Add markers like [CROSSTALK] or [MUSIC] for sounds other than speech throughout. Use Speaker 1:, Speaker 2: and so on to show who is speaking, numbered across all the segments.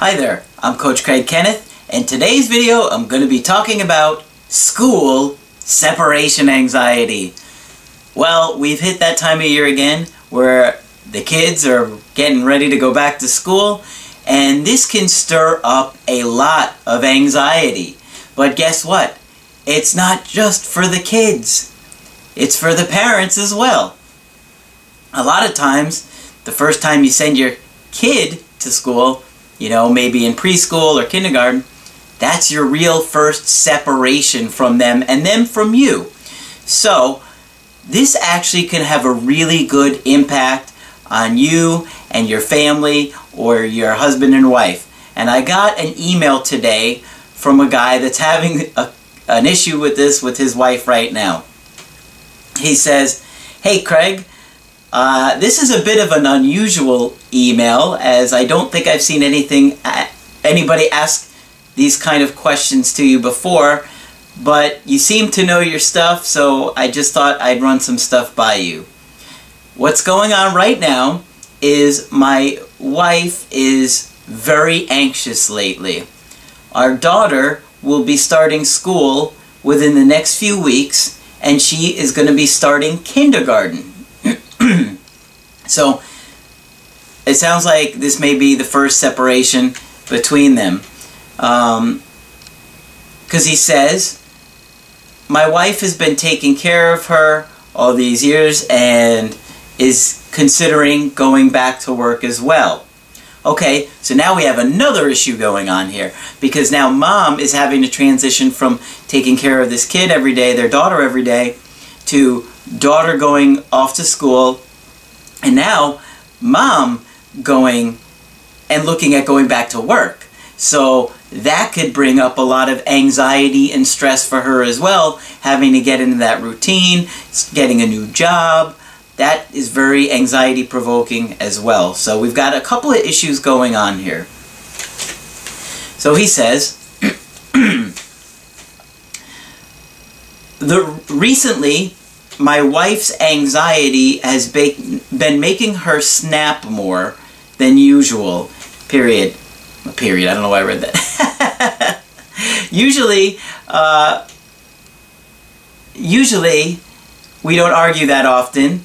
Speaker 1: Hi there, I'm Coach Craig Kenneth, and today's video I'm going to be talking about school separation anxiety. Well, we've hit that time of year again where the kids are getting ready to go back to school, and this can stir up a lot of anxiety. But guess what? It's not just for the kids, it's for the parents as well. A lot of times, the first time you send your kid to school, you know, maybe in preschool or kindergarten, that's your real first separation from them and them from you. So, this actually can have a really good impact on you and your family or your husband and wife. And I got an email today from a guy that's having a, an issue with this with his wife right now. He says, Hey Craig, uh, this is a bit of an unusual email as I don't think I've seen anything anybody ask these kind of questions to you before but you seem to know your stuff so I just thought I'd run some stuff by you. What's going on right now is my wife is very anxious lately. Our daughter will be starting school within the next few weeks and she is going to be starting kindergarten. [CLEARS THROAT] so it sounds like this may be the first separation between them. Because um, he says, My wife has been taking care of her all these years and is considering going back to work as well. Okay, so now we have another issue going on here because now mom is having to transition from taking care of this kid every day, their daughter every day, to daughter going off to school, and now mom going and looking at going back to work. So that could bring up a lot of anxiety and stress for her as well, having to get into that routine, getting a new job. That is very anxiety provoking as well. So we've got a couple of issues going on here. So he says, [CLEARS THROAT] the recently my wife's anxiety has been making her snap more than usual. Period. Period. I don't know why I read that. [LAUGHS] usually, uh, usually, we don't argue that often,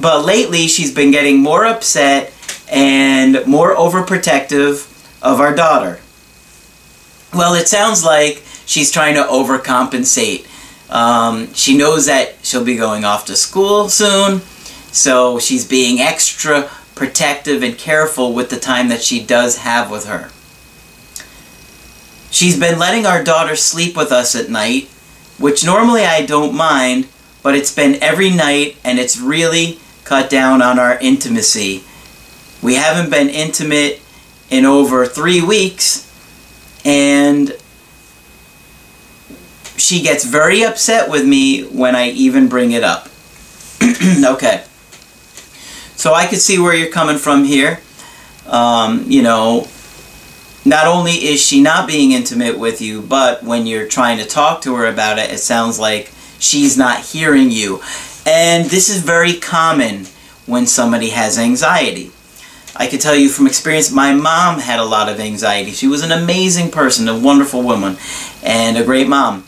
Speaker 1: but lately she's been getting more upset and more overprotective of our daughter. Well, it sounds like she's trying to overcompensate um, she knows that she'll be going off to school soon, so she's being extra protective and careful with the time that she does have with her. She's been letting our daughter sleep with us at night, which normally I don't mind, but it's been every night and it's really cut down on our intimacy. We haven't been intimate in over three weeks, and she gets very upset with me when I even bring it up. [CLEARS THROAT] okay. So I could see where you're coming from here. Um, you know, not only is she not being intimate with you, but when you're trying to talk to her about it, it sounds like she's not hearing you. And this is very common when somebody has anxiety. I can tell you from experience, my mom had a lot of anxiety. She was an amazing person, a wonderful woman, and a great mom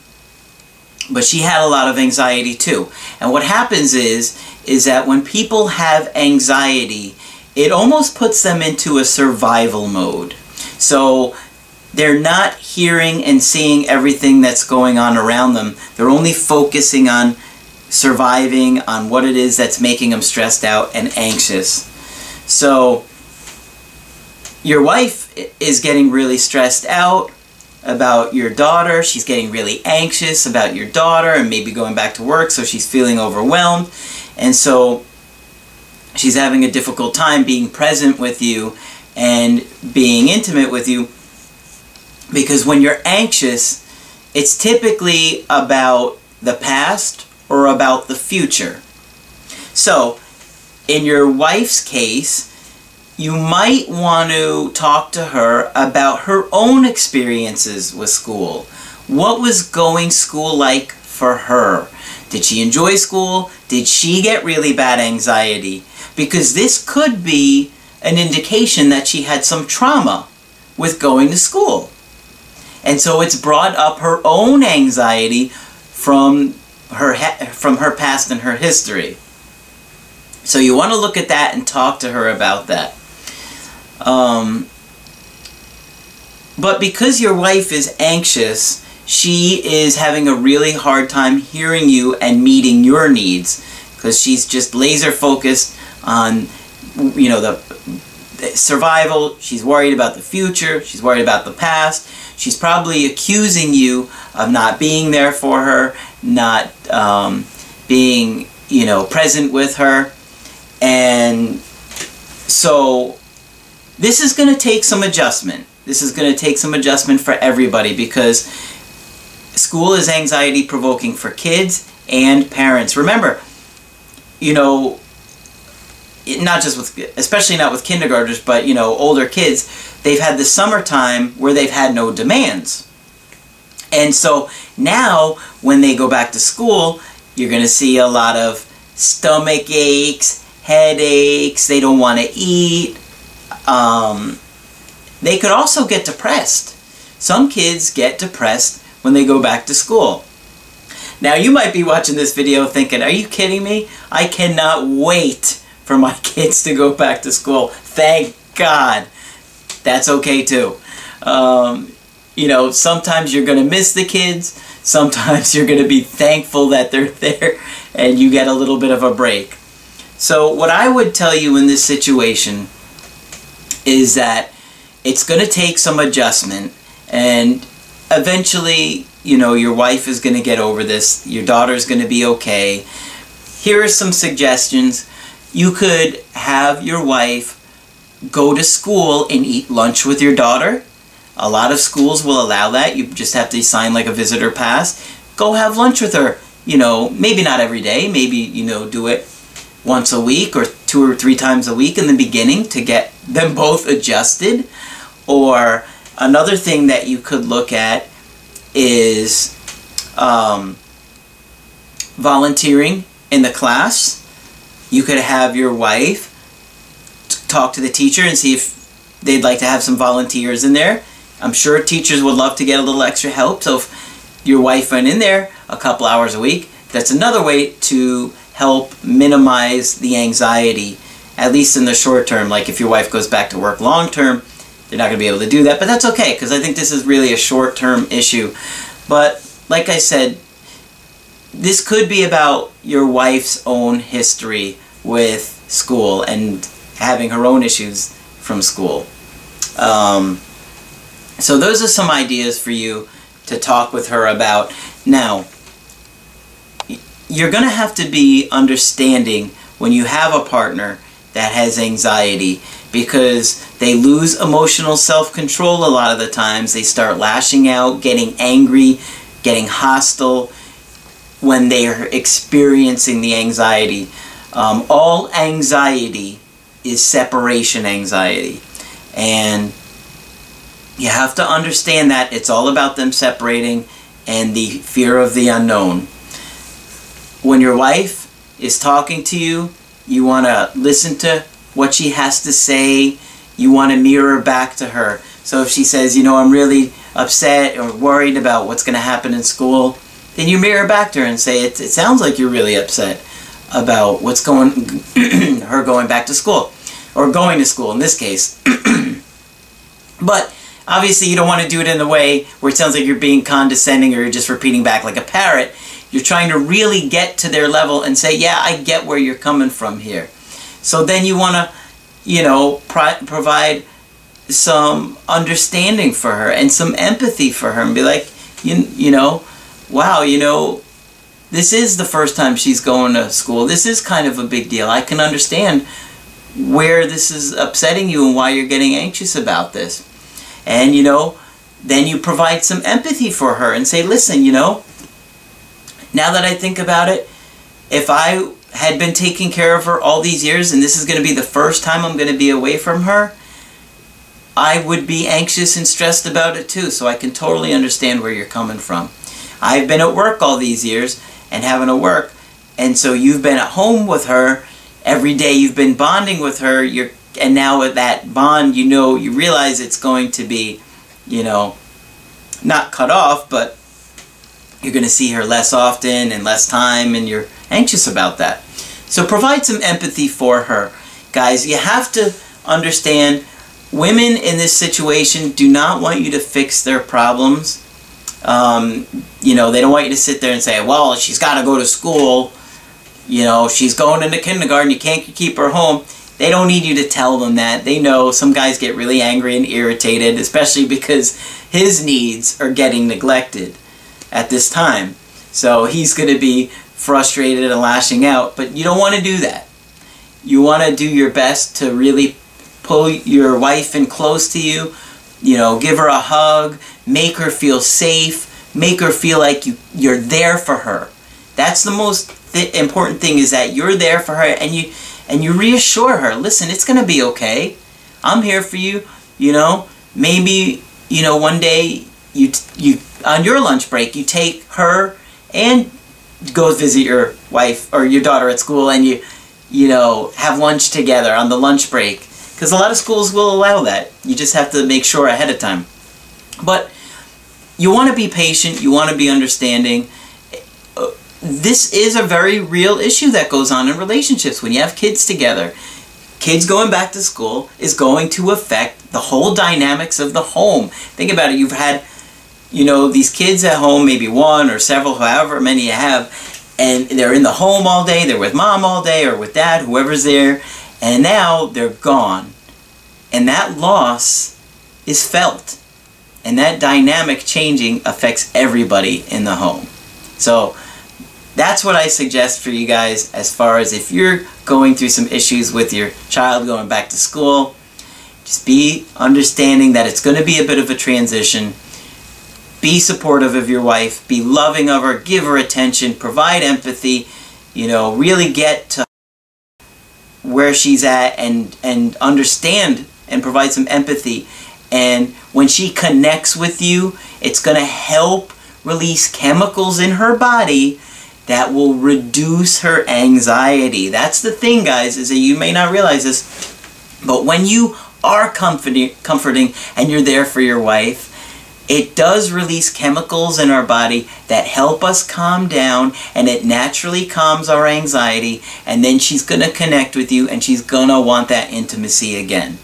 Speaker 1: but she had a lot of anxiety too. And what happens is, is that when people have anxiety, it almost puts them into a survival mode. So they're not hearing and seeing everything that's going on around them. They're only focusing on surviving, on what it is that's making them stressed out and anxious. So your wife is getting really stressed out about your daughter. She's getting really anxious about your daughter and maybe going back to work, so she's feeling overwhelmed. And so she's having a difficult time being present with you and being intimate with you because when you're anxious, it's typically about the past or about the future. So, in your wife's case, you might want to talk to her about her own experiences with school. What was going school like for her? Did she enjoy school? Did she get really bad anxiety? Because this could be an indication that she had some trauma with going to school. And so it's brought up her own anxiety from her from her past and her history. So you want to look at that and talk to her about that. Um, but because your wife is anxious, she is having a really hard time hearing you and meeting your needs because she's just laser focused on you know the survival. She's worried about the future. She's worried about the past. She's probably accusing you of not being there for her not um, being you know present with her. And so this is going to take some adjustment. This is going to take some adjustment for everybody because school is anxiety provoking for kids and parents. Remember you know not just with especially not with kindergartners but you know older kids they've had the summertime where they've had no demands. And so now when they go back to school you're going to see a lot of stomach aches headaches they don't want to eat um, they could also get depressed some kids get depressed when they go back to school now you might be watching this video thinking are you kidding me i cannot wait for my [LAUGHS] kids to go back to school. Thank God. That's okay too. Um, you know, sometimes you're going to miss the kids. Sometimes [LAUGHS] you're going to be thankful that they're [LAUGHS] there and you get a little bit of a break. So, what I would tell you in this situation is that it's going to take some adjustment and eventually, you know, your wife is going to get over this. Your daughter's going to be okay. Here are some suggestions you could have your wife go to school and eat lunch with your daughter. A lot of schools will allow that. You just have to sign like a visitor pass. Go have lunch with her. You know, maybe not every day. Maybe, you know, do it once a week or two or three times a week in the beginning to get them both adjusted. Or another thing that you could look at is um, volunteering in the class you could have your wife talk to the teacher and see if they'd like to have some volunteers in there. I'm sure teachers would love to get a little extra help. So if your wife went in there a couple hours a week, that's another way to help minimize the anxiety, at least in the short term. Like if your wife goes back to work long term, they're not going to be able to do that. But that's okay because I think this is really a short term issue. But like I said, this could be about your wife's own history with school and having her own issues from school. Um, so those are some ideas for you to talk with her about. Now, you're going to have to be understanding when you have a partner that has anxiety because they lose emotional self-control a lot of the times. They start lashing out, getting angry, getting hostile when they are experiencing the anxiety. Um, all anxiety is separation anxiety. And you have to understand that it's all about them separating and the fear of the unknown. When your wife is talking to you, you want to listen to what she has to say. You want to mirror back to her. So if she says, you know, I'm really upset or worried about what's going to happen in school, then you mirror back to her and say, it, it sounds like you're really upset about what's going, [CLEARS THROAT] her going back to school, or going to school in this case. [CLEARS THROAT] but obviously you don't want to do it in the way where it sounds like you're being condescending or you're just repeating back like a parrot. You're trying to really get to their level and say, yeah, I get where you're coming from here. So then you want to, you know, pro provide some understanding for her and some empathy for her and be like, you, you know, wow, you know, this is the first time she's going to school. This is kind of a big deal. I can understand where this is upsetting you and why you're getting anxious about this. And, you know, then you provide some empathy for her and say, listen, you know, now that I think about it, if I had been taking care of her all these years and this is going to be the first time I'm going to be away from her, I would be anxious and stressed about it too. So I can totally understand where you're coming from. I've been at work all these years and having to work, and so you've been at home with her every day. You've been bonding with her. You're and now with that bond, you know, you realize it's going to be, you know, not cut off, but you're going to see her less often and less time, and you're anxious about that. So provide some empathy for her. Guys, you have to understand women in this situation do not want you to fix their problems. Um, you know, they don't want you to sit there and say, well, she's got to go to school. You know, she's going into kindergarten. You can't keep her home. They don't need you to tell them that. They know some guys get really angry and irritated, especially because his needs are getting neglected at this time. So he's going to be frustrated and lashing out, but you don't want to do that. You want to do your best to really pull your wife in close to you, you know, give her a hug, make her feel safe, make her feel like you, you're there for her. That's the most th- important thing is that you're there for her and you and you reassure her, listen, it's going to be okay. I'm here for you, you know. Maybe, you know, one day you you on your lunch break, you take her and go visit your wife or your daughter at school and you you know, have lunch together on the lunch break because a lot of schools will allow that. You just have to make sure ahead of time. But you want to be patient, you want to be understanding this is a very real issue that goes on in relationships when you have kids together. Kids going back to school is going to affect the whole dynamics of the home. Think about it. You've had, you know, these kids at home, maybe one or several, however many you have, and they're in the home all day. They're with mom all day or with dad, whoever's there, and now they're gone. And that loss is felt. And that dynamic changing affects everybody in the home. So, that's what I suggest for you guys as far as if you're going through some issues with your child going back to school. Just be understanding that it's going to be a bit of a transition. Be supportive of your wife, be loving of her, give her attention, provide empathy, you know, really get to where she's at and and understand and provide some empathy. And when she connects with you, it's going to help release chemicals in her body that will reduce her anxiety. That's the thing, guys, is that you may not realize this, but when you are comforting, comforting and you're there for your wife, it does release chemicals in our body that help us calm down and it naturally calms our anxiety and then she's going to connect with you and she's going to want that intimacy again.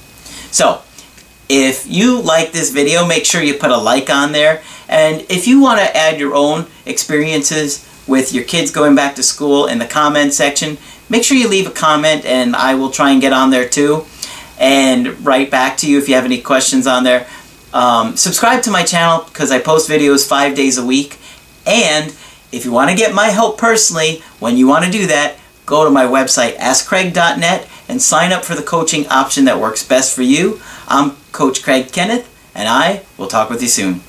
Speaker 1: So, if you like this video, make sure you put a like on there. And if you want to add your own experiences with your kids going back to school in the comment section, make sure you leave a comment and I will try and get on there too and write back to you if you have any questions on there. Um, subscribe to my channel because I post videos five days a week. And if you want to get my help personally, when you want to do that, go to my website, askcraig.net, and sign up for the coaching option that works best for you. I'm Coach Craig Kenneth, and I will talk with you soon.